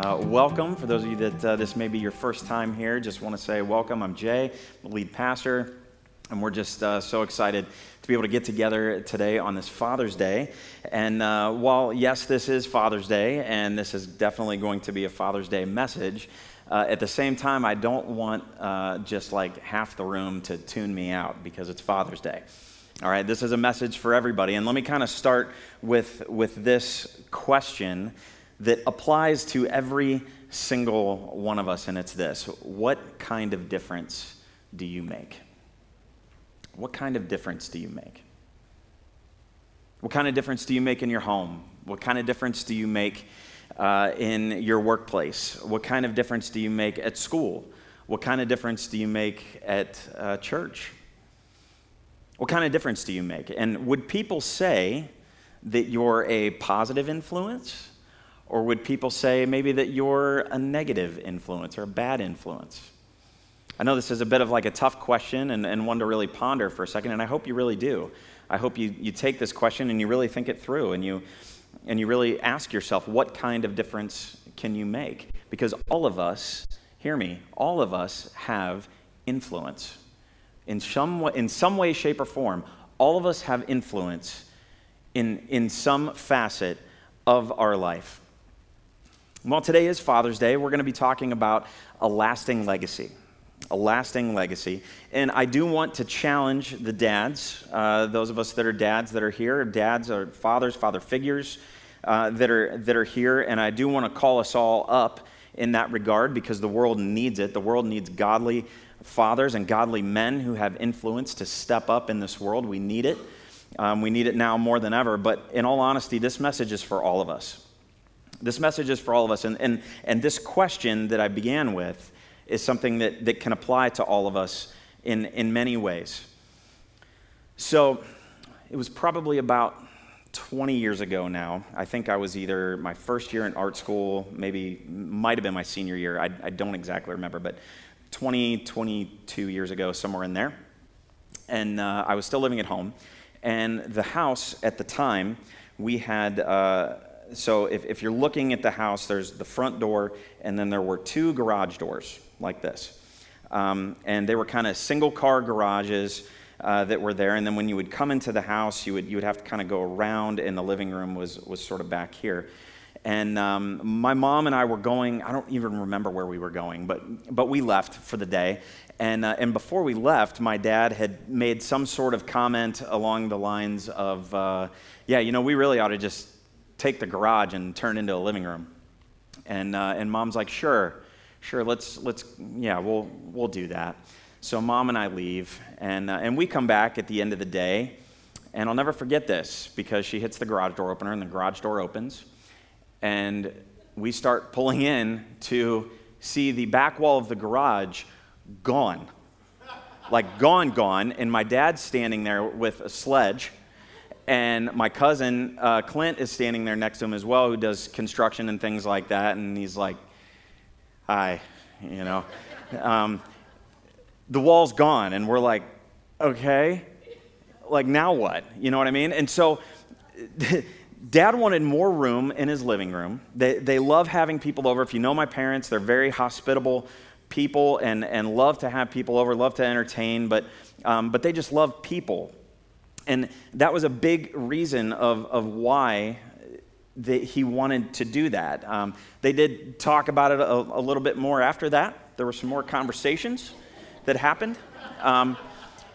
Uh, welcome. For those of you that uh, this may be your first time here, just want to say welcome. I'm Jay, the lead pastor, and we're just uh, so excited to be able to get together today on this Father's Day. And uh, while, yes, this is Father's Day, and this is definitely going to be a Father's Day message, uh, at the same time, I don't want uh, just like half the room to tune me out because it's Father's Day. All right, this is a message for everybody. And let me kind of start with, with this question that applies to every single one of us, and it's this What kind of difference do you make? What kind of difference do you make? What kind of difference do you make in your home? What kind of difference do you make uh, in your workplace? What kind of difference do you make at school? What kind of difference do you make at uh, church? What kind of difference do you make? And would people say that you're a positive influence? Or would people say maybe that you're a negative influence or a bad influence? I know this is a bit of like a tough question and, and one to really ponder for a second, and I hope you really do. I hope you, you take this question and you really think it through and you, and you really ask yourself, what kind of difference can you make? Because all of us, hear me, all of us have influence. In some, in some way, shape, or form, all of us have influence in, in some facet of our life. Well, today is Father's Day. We're going to be talking about a lasting legacy. A lasting legacy. And I do want to challenge the dads, uh, those of us that are dads that are here, dads or fathers, father figures uh, that, are, that are here. And I do want to call us all up in that regard because the world needs it. The world needs godly fathers and godly men who have influence to step up in this world. We need it. Um, we need it now more than ever. But in all honesty, this message is for all of us. This message is for all of us. And, and, and this question that I began with is something that, that can apply to all of us in, in many ways. So it was probably about 20 years ago now. I think I was either my first year in art school, maybe might have been my senior year. I, I don't exactly remember, but 20, 22 years ago, somewhere in there. And uh, I was still living at home. And the house at the time, we had. Uh, so if, if you're looking at the house, there's the front door, and then there were two garage doors like this. Um, and they were kind of single car garages uh, that were there. And then when you would come into the house, you would, you would have to kind of go around, and the living room was, was sort of back here. And um, my mom and I were going, I don't even remember where we were going, but, but we left for the day. And, uh, and before we left, my dad had made some sort of comment along the lines of, uh, yeah, you know, we really ought to just take the garage and turn into a living room. And, uh, and mom's like, sure, sure, let's, let's, yeah, we'll, we'll do that. So mom and I leave, and, uh, and we come back at the end of the day, and I'll never forget this because she hits the garage door opener, and the garage door opens, and we start pulling in to see the back wall of the garage gone. Like gone, gone, and my dad's standing there with a sledge and my cousin uh, Clint is standing there next to him as well, who does construction and things like that. And he's like, "Hi," you know. Um, the wall's gone, and we're like, "Okay, like now what?" You know what I mean? And so. Dad wanted more room in his living room. They, they love having people over. If you know my parents, they're very hospitable people and, and love to have people over, love to entertain, but, um, but they just love people. And that was a big reason of, of why that he wanted to do that. Um, they did talk about it a, a, little bit more after that. There were some more conversations that happened um,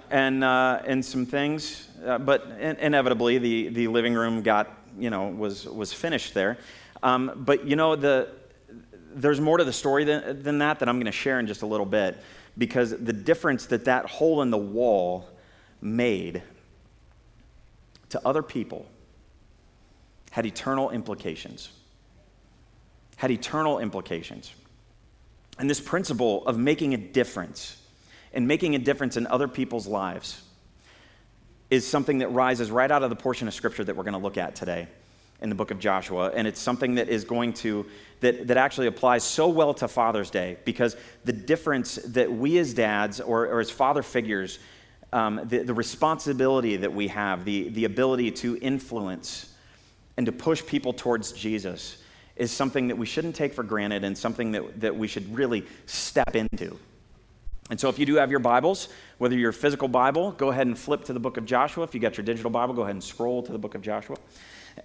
and, uh, and some things. Uh, but in, inevitably, the, the living room got, you know, was, was finished there. Um, but, you know, the, there's more to the story than, than that that I'm going to share in just a little bit because the difference that that hole in the wall made to other people had eternal implications. Had eternal implications. And this principle of making a difference and making a difference in other people's lives is something that rises right out of the portion of scripture that we're going to look at today in the book of Joshua. And it's something that is going to, that, that actually applies so well to Father's Day because the difference that we as dads or, or as father figures um, the, the responsibility that we have, the, the ability to influence and to push people towards Jesus is something that we shouldn't take for granted and something that, that we should really step into. And so, if you do have your Bibles, whether your physical Bible, go ahead and flip to the book of Joshua. If you got your digital Bible, go ahead and scroll to the book of Joshua.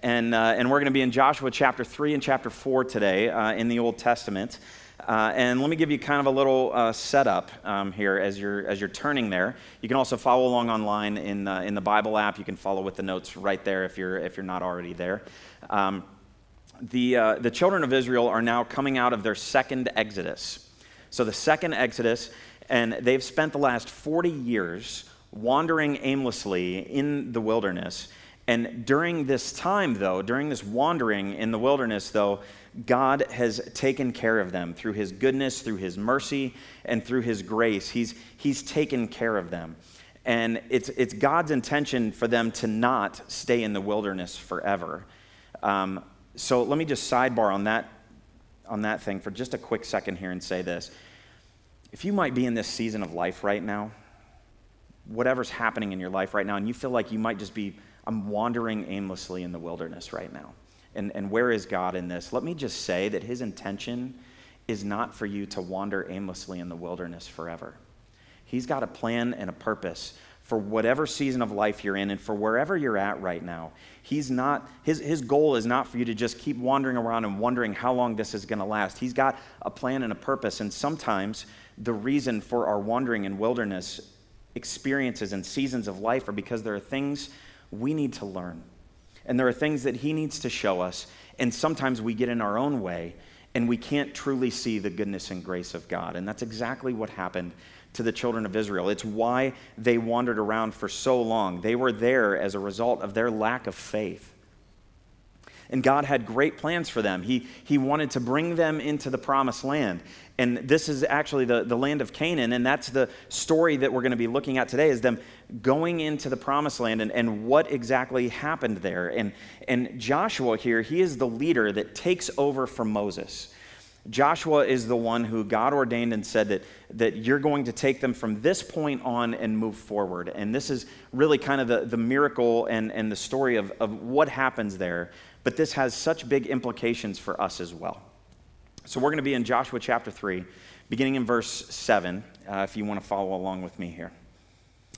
And, uh, and we're going to be in Joshua chapter 3 and chapter 4 today uh, in the Old Testament. Uh, and let me give you kind of a little uh, setup um, here as you're, as you're turning there. You can also follow along online in, uh, in the Bible app. You can follow with the notes right there if you're, if you're not already there. Um, the, uh, the children of Israel are now coming out of their second Exodus. So, the second Exodus, and they've spent the last 40 years wandering aimlessly in the wilderness. And during this time, though, during this wandering in the wilderness, though, God has taken care of them through his goodness, through his mercy, and through his grace. He's, he's taken care of them. And it's, it's God's intention for them to not stay in the wilderness forever. Um, so let me just sidebar on that, on that thing for just a quick second here and say this. If you might be in this season of life right now, whatever's happening in your life right now, and you feel like you might just be, I'm wandering aimlessly in the wilderness right now. And, and where is God in this? Let me just say that his intention is not for you to wander aimlessly in the wilderness forever. He's got a plan and a purpose for whatever season of life you're in and for wherever you're at right now. He's not, his, his goal is not for you to just keep wandering around and wondering how long this is going to last. He's got a plan and a purpose. And sometimes the reason for our wandering in wilderness experiences and seasons of life are because there are things we need to learn. And there are things that He needs to show us. And sometimes we get in our own way and we can't truly see the goodness and grace of God. And that's exactly what happened to the children of Israel. It's why they wandered around for so long. They were there as a result of their lack of faith. And God had great plans for them. He, he wanted to bring them into the promised land. And this is actually the, the land of Canaan, and that's the story that we're going to be looking at today is them going into the promised land and, and what exactly happened there. And, and Joshua here, he is the leader that takes over from Moses. Joshua is the one who God ordained and said that, that you're going to take them from this point on and move forward. And this is really kind of the, the miracle and, and the story of, of what happens there. But this has such big implications for us as well. So we're going to be in Joshua chapter 3, beginning in verse 7, uh, if you want to follow along with me here.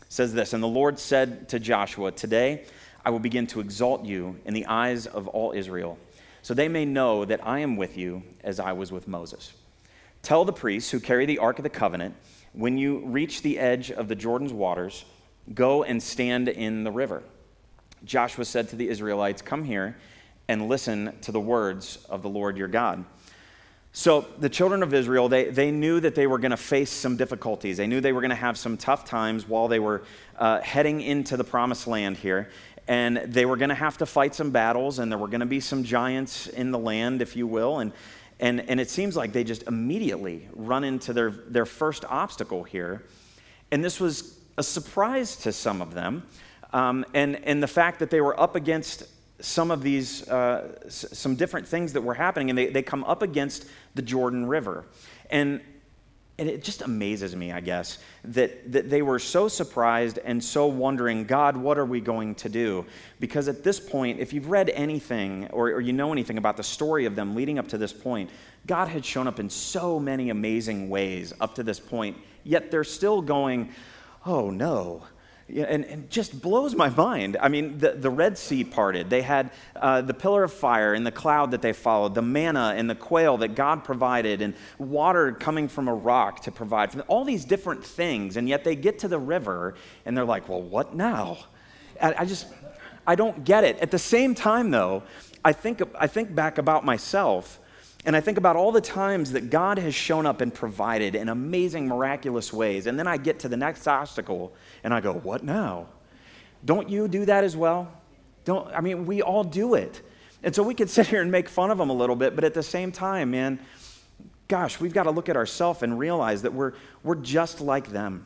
It says this And the Lord said to Joshua, Today I will begin to exalt you in the eyes of all Israel so they may know that I am with you as I was with Moses. Tell the priests who carry the Ark of the Covenant, when you reach the edge of the Jordan's waters, go and stand in the river. Joshua said to the Israelites, Come here and listen to the words of the Lord your God. So the children of Israel, they, they knew that they were going to face some difficulties. They knew they were going to have some tough times while they were uh, heading into the promised land here and they were going to have to fight some battles, and there were going to be some giants in the land, if you will. And, and, and it seems like they just immediately run into their, their first obstacle here. And this was a surprise to some of them. Um, and, and the fact that they were up against some of these, uh, s- some different things that were happening, and they, they come up against the Jordan River. And and it just amazes me, I guess, that, that they were so surprised and so wondering, God, what are we going to do? Because at this point, if you've read anything or, or you know anything about the story of them leading up to this point, God had shown up in so many amazing ways up to this point, yet they're still going, oh no, and, and just blows my mind. I mean, the, the Red Sea parted. They had uh, the pillar of fire and the cloud that they followed, the manna and the quail that God provided, and water coming from a rock to provide. All these different things. And yet they get to the river and they're like, well, what now? I, I just, I don't get it. At the same time, though, I think, I think back about myself and I think about all the times that God has shown up and provided in amazing, miraculous ways. And then I get to the next obstacle and I go, What now? Don't you do that as well? Don't, I mean, we all do it. And so we could sit here and make fun of them a little bit, but at the same time, man, gosh, we've got to look at ourselves and realize that we're, we're just like them.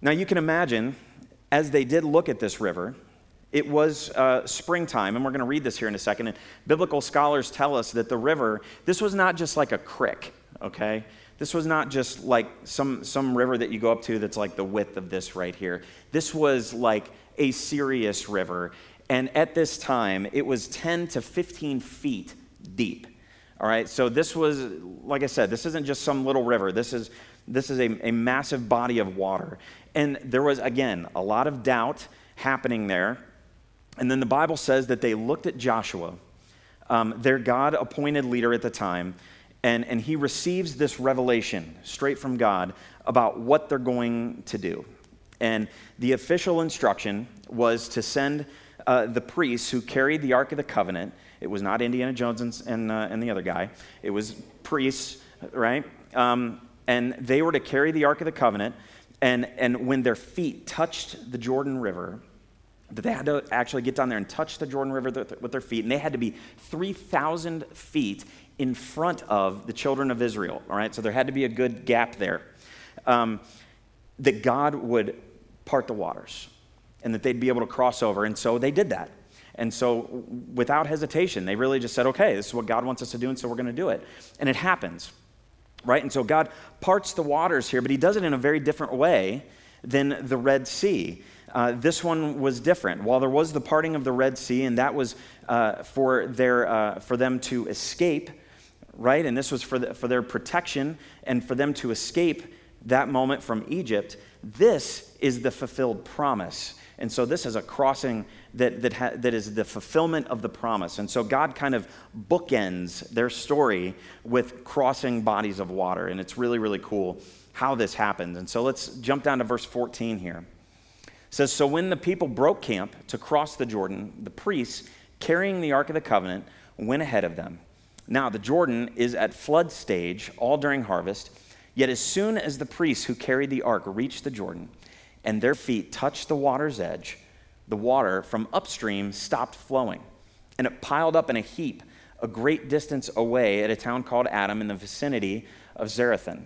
Now, you can imagine, as they did look at this river, it was uh, springtime, and we're going to read this here in a second. And biblical scholars tell us that the river, this was not just like a creek, okay? This was not just like some, some river that you go up to that's like the width of this right here. This was like a serious river. And at this time, it was 10 to 15 feet deep. All right, so this was, like I said, this isn't just some little river. This is, this is a, a massive body of water. And there was, again, a lot of doubt happening there. And then the Bible says that they looked at Joshua, um, their God appointed leader at the time, and, and he receives this revelation straight from God about what they're going to do. And the official instruction was to send uh, the priests who carried the Ark of the Covenant. It was not Indiana Jones and, and, uh, and the other guy, it was priests, right? Um, and they were to carry the Ark of the Covenant. And, and when their feet touched the Jordan River, that they had to actually get down there and touch the Jordan River with their feet, and they had to be 3,000 feet in front of the children of Israel. All right, so there had to be a good gap there. Um, that God would part the waters and that they'd be able to cross over. And so they did that. And so, without hesitation, they really just said, okay, this is what God wants us to do, and so we're going to do it. And it happens, right? And so, God parts the waters here, but He does it in a very different way than the Red Sea. Uh, this one was different. While there was the parting of the Red Sea, and that was uh, for, their, uh, for them to escape, right? And this was for, the, for their protection and for them to escape that moment from Egypt. This is the fulfilled promise. And so this is a crossing that, that, ha- that is the fulfillment of the promise. And so God kind of bookends their story with crossing bodies of water. And it's really, really cool how this happens. And so let's jump down to verse 14 here. Says, So when the people broke camp to cross the Jordan, the priests carrying the Ark of the Covenant went ahead of them. Now, the Jordan is at flood stage all during harvest. Yet, as soon as the priests who carried the ark reached the Jordan, and their feet touched the water's edge, the water from upstream stopped flowing, and it piled up in a heap a great distance away at a town called Adam in the vicinity of Zarethan.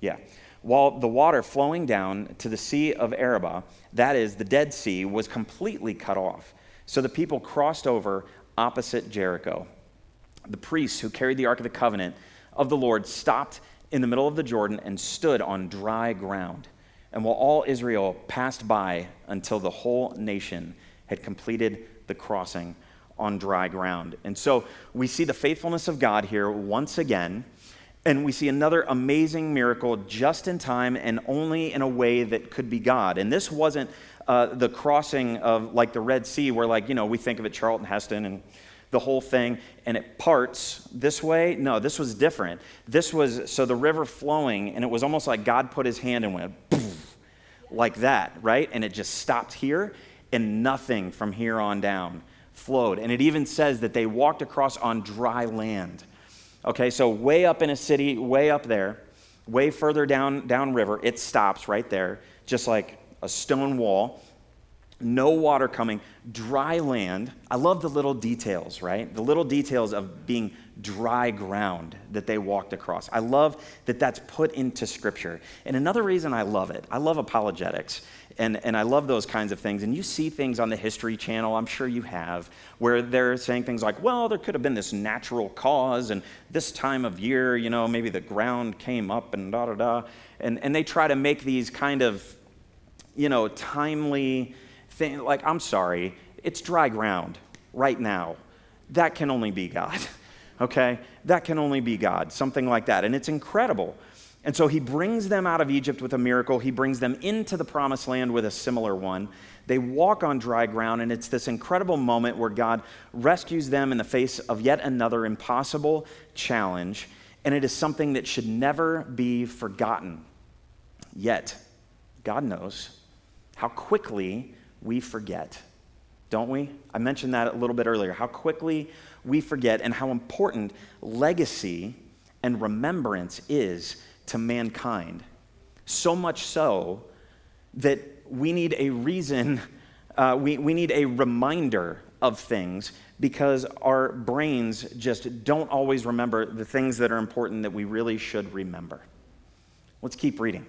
Yeah. While the water flowing down to the Sea of Arabah, that is, the Dead Sea, was completely cut off. So the people crossed over opposite Jericho. The priests who carried the Ark of the Covenant of the Lord stopped in the middle of the Jordan and stood on dry ground and while all Israel passed by until the whole nation had completed the crossing on dry ground. And so we see the faithfulness of God here once again, and we see another amazing miracle just in time and only in a way that could be God. And this wasn't uh, the crossing of like the Red Sea, where, like, you know, we think of it Charlton Heston and the whole thing and it parts this way. No, this was different. This was so the river flowing, and it was almost like God put his hand and went like that, right? And it just stopped here, and nothing from here on down flowed. And it even says that they walked across on dry land. Okay, so way up in a city, way up there, way further down downriver, it stops right there, just like a stone wall no water coming, dry land. I love the little details, right? The little details of being dry ground that they walked across. I love that that's put into scripture. And another reason I love it, I love apologetics. And, and I love those kinds of things. And you see things on the History Channel, I'm sure you have, where they're saying things like, well, there could have been this natural cause, and this time of year, you know, maybe the ground came up and da da da. And, and they try to make these kind of, you know, timely, thing, like, I'm sorry, it's dry ground right now. That can only be God, okay? That can only be God, something like that. And it's incredible. And so he brings them out of Egypt with a miracle. He brings them into the promised land with a similar one. They walk on dry ground, and it's this incredible moment where God rescues them in the face of yet another impossible challenge. And it is something that should never be forgotten. Yet, God knows how quickly we forget, don't we? I mentioned that a little bit earlier, how quickly we forget and how important legacy and remembrance is to mankind. So much so that we need a reason, uh, we, we need a reminder of things because our brains just don't always remember the things that are important that we really should remember. Let's keep reading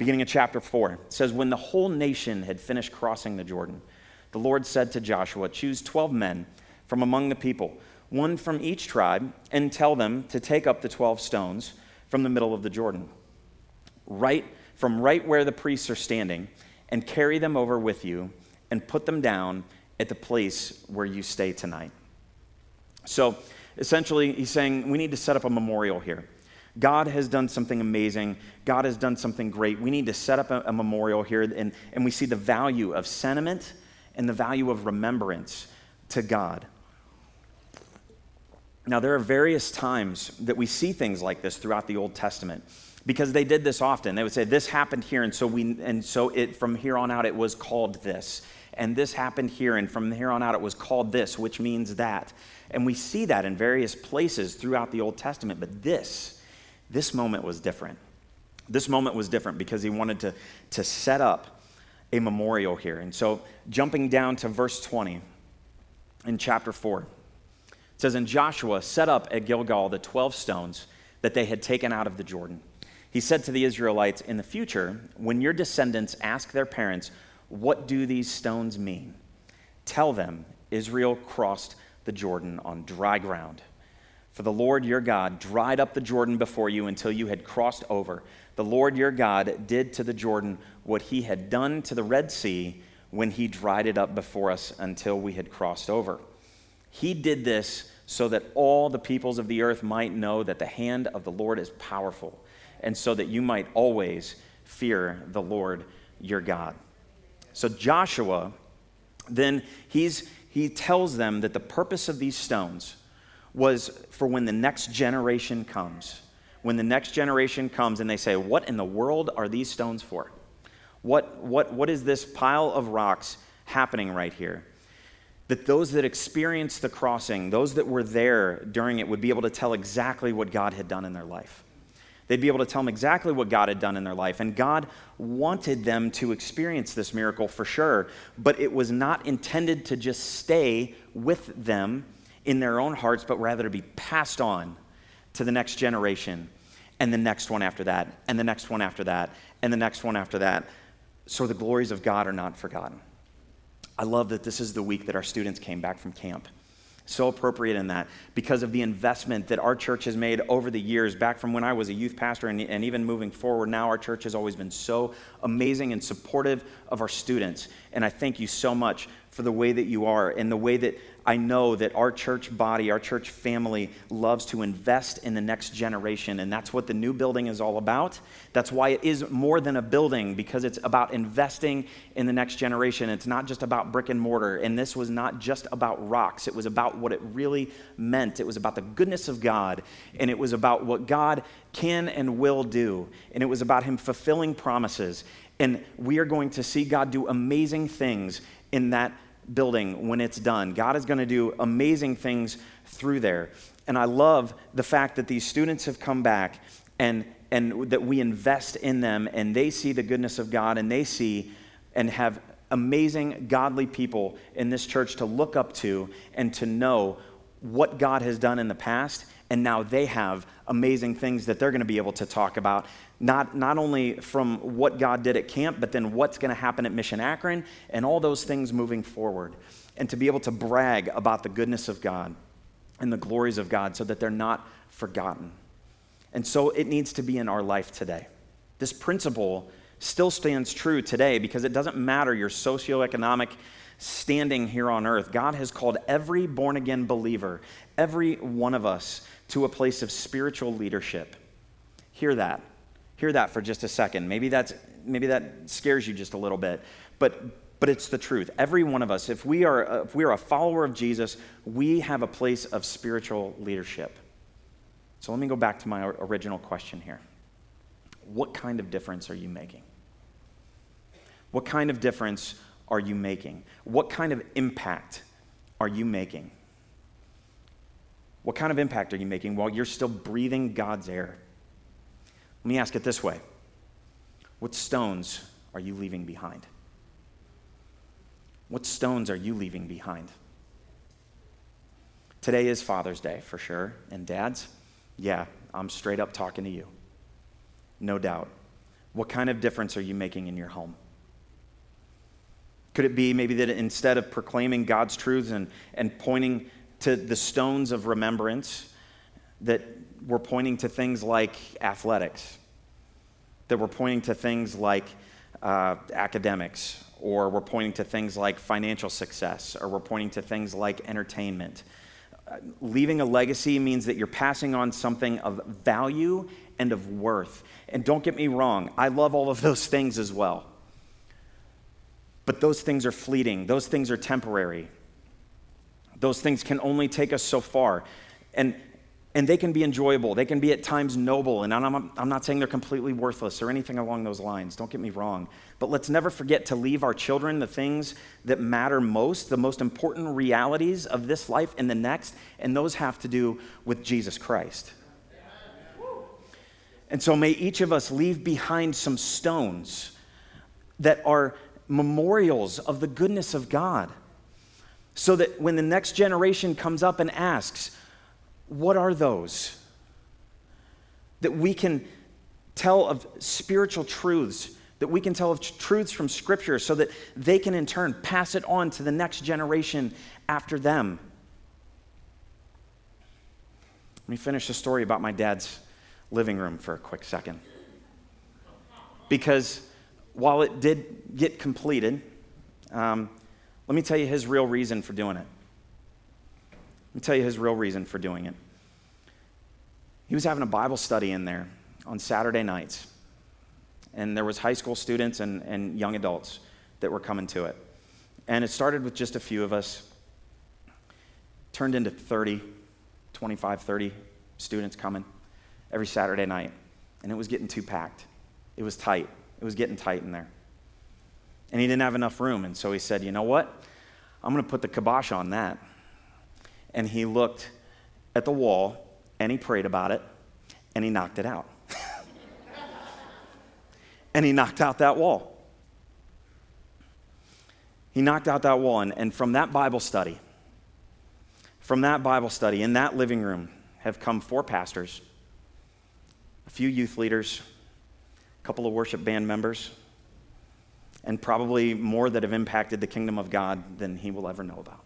beginning of chapter 4. It says, When the whole nation had finished crossing the Jordan, the Lord said to Joshua, Choose 12 men from among the people, one from each tribe, and tell them to take up the 12 stones from the middle of the Jordan, right from right where the priests are standing, and carry them over with you and put them down at the place where you stay tonight. So essentially, he's saying we need to set up a memorial here. God has done something amazing. God has done something great. We need to set up a, a, memorial here, and, and we see the value of sentiment and the value of remembrance to God. Now, there are various times that we see things like this throughout the Old Testament because they did this often. They would say, This happened here, and so, we, and so it, from here on out it was called this. And this happened here, and from here on out it was called this, which means that. And we see that in various places throughout the Old Testament, but this, this moment was different. This moment was different because he wanted to, to set up a memorial here. And so, jumping down to verse 20 in chapter 4, it says, And Joshua set up at Gilgal the 12 stones that they had taken out of the Jordan. He said to the Israelites, In the future, when your descendants ask their parents, What do these stones mean? Tell them Israel crossed the Jordan on dry ground. For the Lord your God dried up the Jordan before you until you had crossed over. The Lord your God did to the Jordan what he had done to the Red Sea when he dried it up before us until we had crossed over. He did this so that all the peoples of the earth might know that the hand of the Lord is powerful, and so that you might always fear the Lord your God. So Joshua, then he's, he tells them that the purpose of these stones was for when the next generation comes. When the next generation comes and they say, What in the world are these stones for? What, what, what is this pile of rocks happening right here? That those that experienced the crossing, those that were there during it, would be able to tell exactly what God had done in their life. They'd be able to tell them exactly what God had done in their life. And God wanted them to experience this miracle for sure, but it was not intended to just stay with them in their own hearts, but rather to be passed on to the next generation and the next one after that, and the next one after that, and the next one after that, so the glories of God are not forgotten. I love that this is the week that our students came back from camp. So appropriate in that because of the investment that our church has made over the years, back from when I was a youth pastor and, and even moving forward. Now, our church has always been so amazing and supportive of our students. And I thank you so much for the way that you are and the way that I know that our church body, our church family loves to invest in the next generation. And that's what the new building is all about. That's why it is more than a building, because it's about investing in the next generation. It's not just about brick and mortar. And this was not just about rocks, it was about what it really meant. It was about the goodness of God, and it was about what God can and will do. And it was about Him fulfilling promises. And we are going to see God do amazing things in that building when it's done. God is going to do amazing things through there. And I love the fact that these students have come back and, and that we invest in them and they see the goodness of God and they see and have amazing, godly people in this church to look up to and to know what God has done in the past. And now they have amazing things that they're going to be able to talk about not, not only from what God did at camp, but then what's going to happen at Mission Akron and all those things moving forward. And to be able to brag about the goodness of God and the glories of God so that they're not forgotten. And so it needs to be in our life today. This principle still stands true today because it doesn't matter your socioeconomic standing here on earth. God has called every born again believer, every one of us, to a place of spiritual leadership. Hear that hear that for just a second. Maybe that's maybe that scares you just a little bit, but but it's the truth. Every one of us, if we are uh, if we are a follower of Jesus, we have a place of spiritual leadership. So let me go back to my original question here. What kind of difference are you making? What kind of difference are you making? What kind of impact are you making? What kind of impact are you making while you're still breathing God's air? Let me ask it this way What stones are you leaving behind? What stones are you leaving behind? Today is Father's Day for sure. And dads, yeah, I'm straight up talking to you. No doubt. What kind of difference are you making in your home? Could it be maybe that instead of proclaiming God's truths and, and pointing to the stones of remembrance, that we're pointing to things like athletics, that we're pointing to things like uh, academics, or we're pointing to things like financial success, or we're pointing to things like entertainment. Uh, leaving a legacy means that you're passing on something of value and of worth. And don't get me wrong, I love all of those things as well. But those things are fleeting, those things are temporary. Those things can only take us so far. And, and they can be enjoyable, they can be at times noble. And I'm, I'm not saying they're completely worthless or anything along those lines, don't get me wrong. But let's never forget to leave our children the things that matter most, the most important realities of this life and the next, and those have to do with Jesus Christ. And so may each of us leave behind some stones that are memorials of the goodness of God. So that when the next generation comes up and asks, What are those? That we can tell of spiritual truths that we can tell of truths from Scripture so that they can in turn pass it on to the next generation after them. Let me finish the story about my dad's living room for a quick second. Because while it did get completed, um, let me tell you his real reason for doing it. Let me tell you his real reason for doing it. He was having a Bible study in there on Saturday nights and there was high school students and, and young adults that were coming to it. And it started with just a few of us, turned into 30, 25, 30 students coming every Saturday night. And it was getting too packed. It was tight. It was getting tight in there. And he didn't have enough room. And so he said, you know what? I'm going to put the kibosh on that. And he looked at the wall and he prayed about it and he knocked it out and he knocked out that wall. He knocked out that wall, and, and from that Bible study, from that Bible study, in that living room, have come four pastors, a few youth leaders, a couple of worship band members, and probably more that have impacted the kingdom of God than he will ever know about.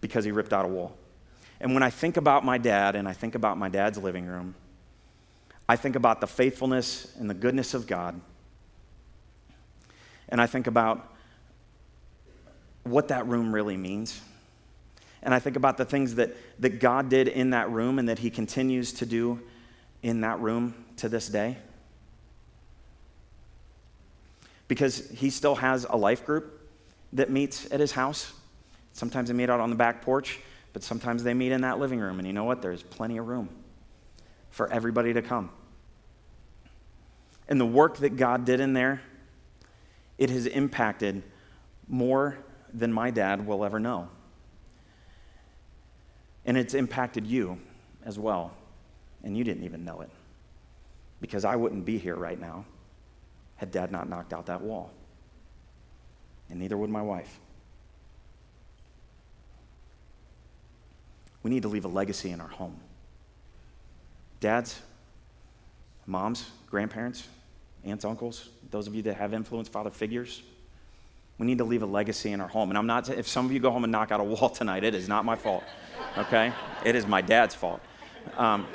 Because he ripped out a wall. And when I think about my dad and I think about my dad's living room, I think about the faithfulness and the goodness of God. And I think about what that room really means. And I think about the things that, that God did in that room and that He continues to do in that room to this day. Because He still has a life group that meets at His house. Sometimes they meet out on the back porch, but sometimes they meet in that living room. And you know what? There's plenty of room for everybody to come. And the work that God did in there, it has impacted more than my dad will ever know. And it's impacted you as well. And you didn't even know it. Because I wouldn't be here right now had dad not knocked out that wall. And neither would my wife. We need to leave a legacy in our home. Dads, moms, grandparents, aunts, uncles, those of you that have influence, father figures, we need to leave a legacy in our home. And I'm not, if some of you go home and knock out a wall tonight, it is not my fault, okay? It is my dad's fault. Um,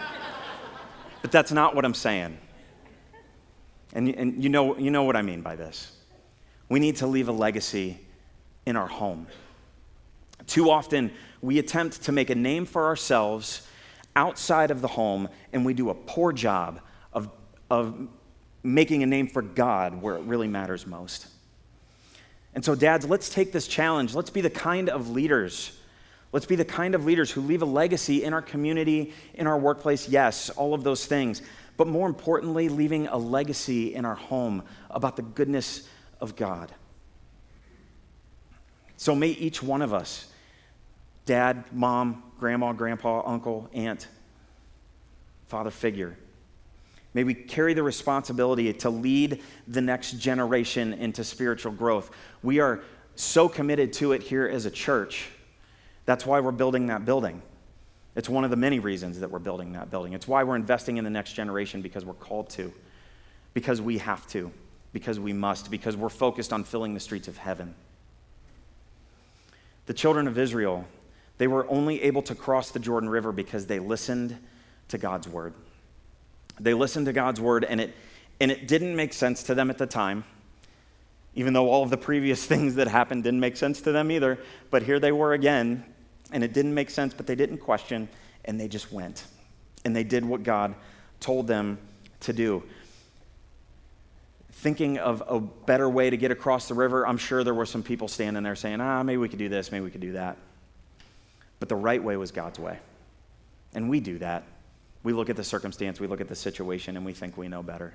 but that's not what I'm saying. And, and you, know, you know what I mean by this. We need to leave a legacy in our home. Too often, we attempt to make a name for ourselves outside of the home, and we do a poor job of, of making a name for God where it really matters most. And so, dads, let's take this challenge. Let's be the kind of leaders. Let's be the kind of leaders who leave a legacy in our community, in our workplace, yes, all of those things. But more importantly, leaving a legacy in our home about the goodness of God. So may each one of us, dad, mom, grandma, grandpa, uncle, aunt, father figure, May we carry the responsibility to lead the next generation into spiritual growth. We are so committed to it here as a church. That's why we're building that building. It's one of the many reasons that we're building that building. It's why we're investing in the next generation because we're called to, because we have to, because we must, because we're focused on filling the streets of heaven. The children of Israel, they were only able to cross the Jordan River because they listened to God's word. They listened to God's word, and it, And it didn't make sense to them at the time, even though all of the previous things that happened didn't make sense to them either. But here they were again, and it didn't make sense, but they didn't question, and they just went. And they did what God told them to do. Thinking of a better way to get across the river, I'm sure there were some people standing there saying, ah, maybe we could do this, maybe we could do that. But the right way was God's way. And we do that. We look at the circumstance, we look at the situation, and we think we know better.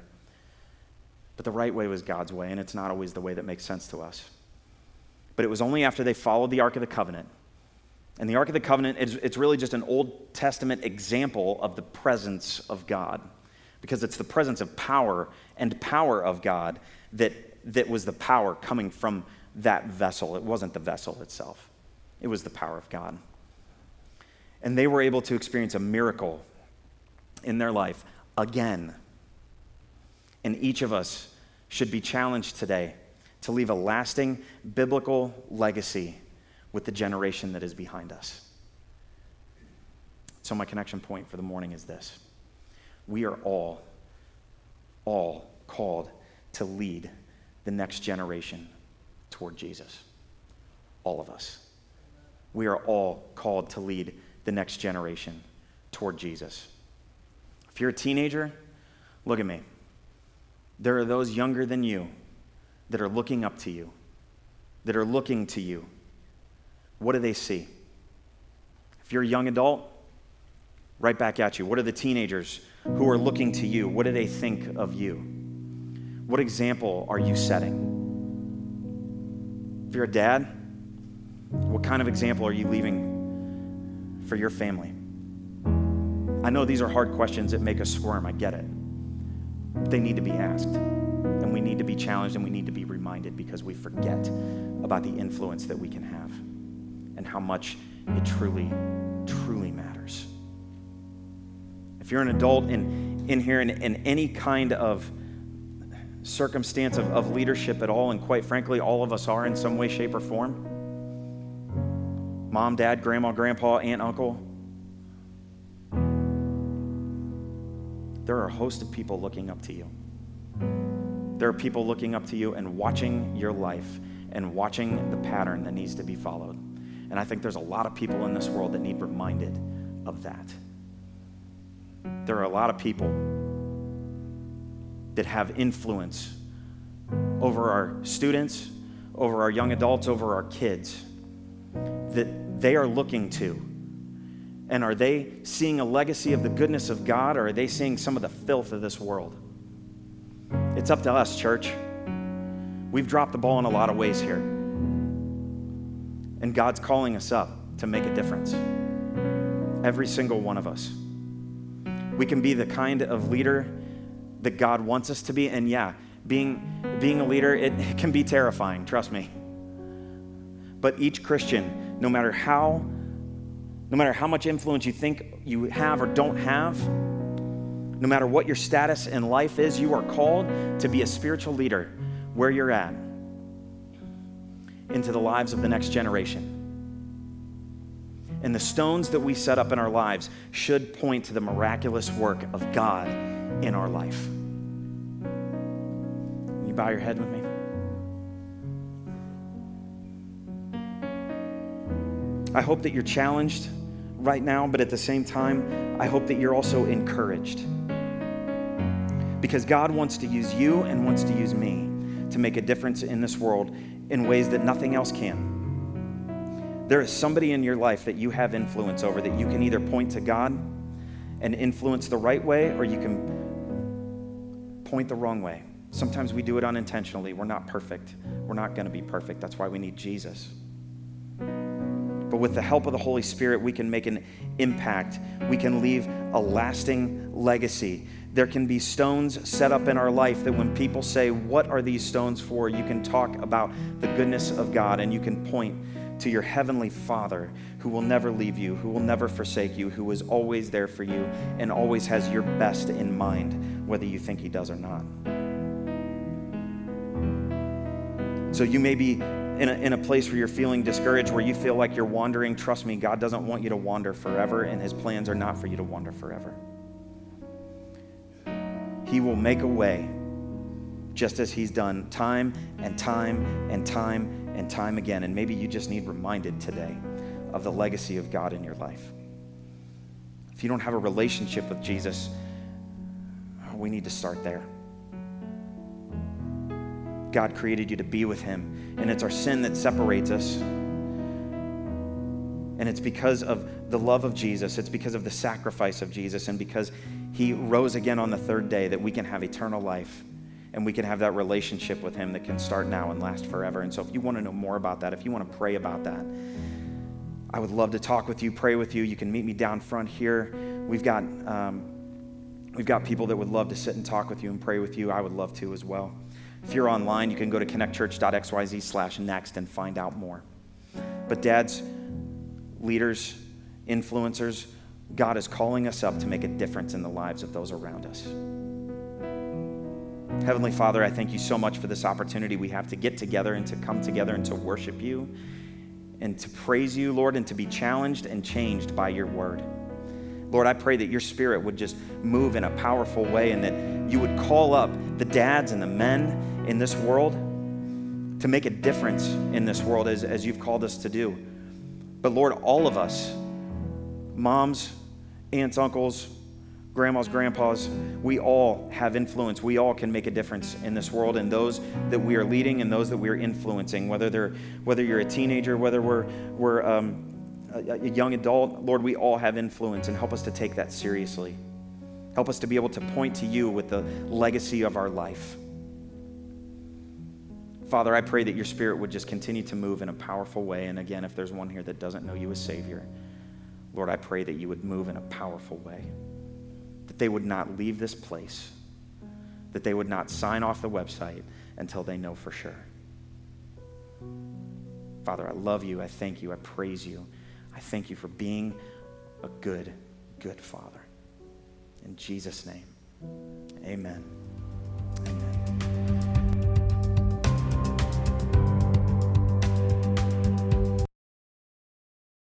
But the right way was God's way, and it's not always the way that makes sense to us. But it was only after they followed the Ark of the Covenant. And the Ark of the Covenant, it's, it's really just an Old Testament example of the presence of God, because it's the presence of power and power of God that, that was the power coming from that vessel. It wasn't the vessel itself, it was the power of God. And they were able to experience a miracle in their life again. And each of us should be challenged today to leave a lasting biblical legacy with the generation that is behind us. So, my connection point for the morning is this we are all, all called to lead the next generation toward Jesus. All of us. We are all called to lead the next generation toward Jesus. If you're a teenager, look at me. There are those younger than you that are looking up to you, that are looking to you. What do they see? If you're a young adult, right back at you. What are the teenagers who are looking to you? What do they think of you? What example are you setting? If you're a dad, what kind of example are you leaving for your family? I know these are hard questions that make us squirm. I get it. They need to be asked. And we need to be challenged and we need to be reminded because we forget about the influence that we can have and how much it truly, truly matters. If you're an adult in, in here in, in any kind of circumstance of, of leadership at all, and quite frankly, all of us are in some way, shape, or form mom, dad, grandma, grandpa, aunt, uncle there are a host of people looking up to you. There are people looking up to you and watching your life and watching the pattern that needs to be followed. And I think there's a lot of people in this world that need reminded of that. There are a lot of people that have influence over our students, over our young adults, over our kids that they are looking to and are they seeing a legacy of the goodness of God or are they seeing some of the filth of this world? It's up to us, church. We've dropped the ball in a lot of ways here. And God's calling us up to make a difference. Every single one of us. We can be the kind of leader that God wants us to be. And yeah, being, being a leader, it, it can be terrifying, trust me. But each Christian, no matter how no matter how much influence you think you have or don't have, no matter what your status in life is, you are called to be a spiritual leader where you're at into the lives of the next generation. And the stones that we set up in our lives should point to the miraculous work of God in our life. Can you bow your head with me? I hope that you're challenged right now, but at the same time, I hope that you're also encouraged. Because God wants to use you and wants to use me to make a difference in this world in ways that nothing else can. There is somebody in your life that you have influence over that you can either point to God and influence the right way or you can point the wrong way. Sometimes we do it unintentionally. We're not perfect. We're not going to be perfect. That's why we need Jesus. But with the help of the Holy Spirit, we can make an impact. We can leave a lasting legacy. There can be stones set up in our life that when people say, What are these stones for? you can talk about the goodness of God and you can point to your heavenly Father who will never leave you, who will never forsake you, who is always there for you and always has your best in mind, whether you think He does or not. So you may be in a, in a place where you're feeling discouraged, where you feel like you're wandering, trust me, God doesn't want you to wander forever, and His plans are not for you to wander forever. He will make a way just as he's done time and time and time and time again. And maybe you just need reminded today of the legacy of God in your life. If you don't have a relationship with Jesus, we need to start there. God created you to be with Him, and it's our sin that separates us. And it's because of the love of Jesus, it's because of the sacrifice of Jesus, and because He rose again on the third day that we can have eternal life and we can have that relationship with Him that can start now and last forever. And so, if you want to know more about that, if you want to pray about that, I would love to talk with you, pray with you. You can meet me down front here. We've got, um, we've got people that would love to sit and talk with you and pray with you. I would love to as well. If you're online, you can go to connectchurch.xyz slash next and find out more. But dads, leaders, influencers, God is calling us up to make a difference in the lives of those around us. Heavenly Father, I thank you so much for this opportunity we have to get together and to come together and to worship you and to praise you, Lord, and to be challenged and changed by your word. Lord, I pray that your spirit would just move in a powerful way and that you would call up the dads and the men in this world to make a difference in this world as, as you've called us to do. But Lord, all of us, moms, aunts, uncles, grandmas, grandpas, we all have influence. We all can make a difference in this world, and those that we are leading and those that we are influencing, whether they're whether you're a teenager, whether we're we're um, a, a young adult, Lord, we all have influence, and help us to take that seriously. Help us to be able to point to you with the legacy of our life. Father, I pray that your spirit would just continue to move in a powerful way. And again, if there's one here that doesn't know you as Savior, Lord, I pray that you would move in a powerful way that they would not leave this place, that they would not sign off the website until they know for sure. Father, I love you. I thank you. I praise you. I thank you for being a good, good Father. In Jesus' name, amen. Amen.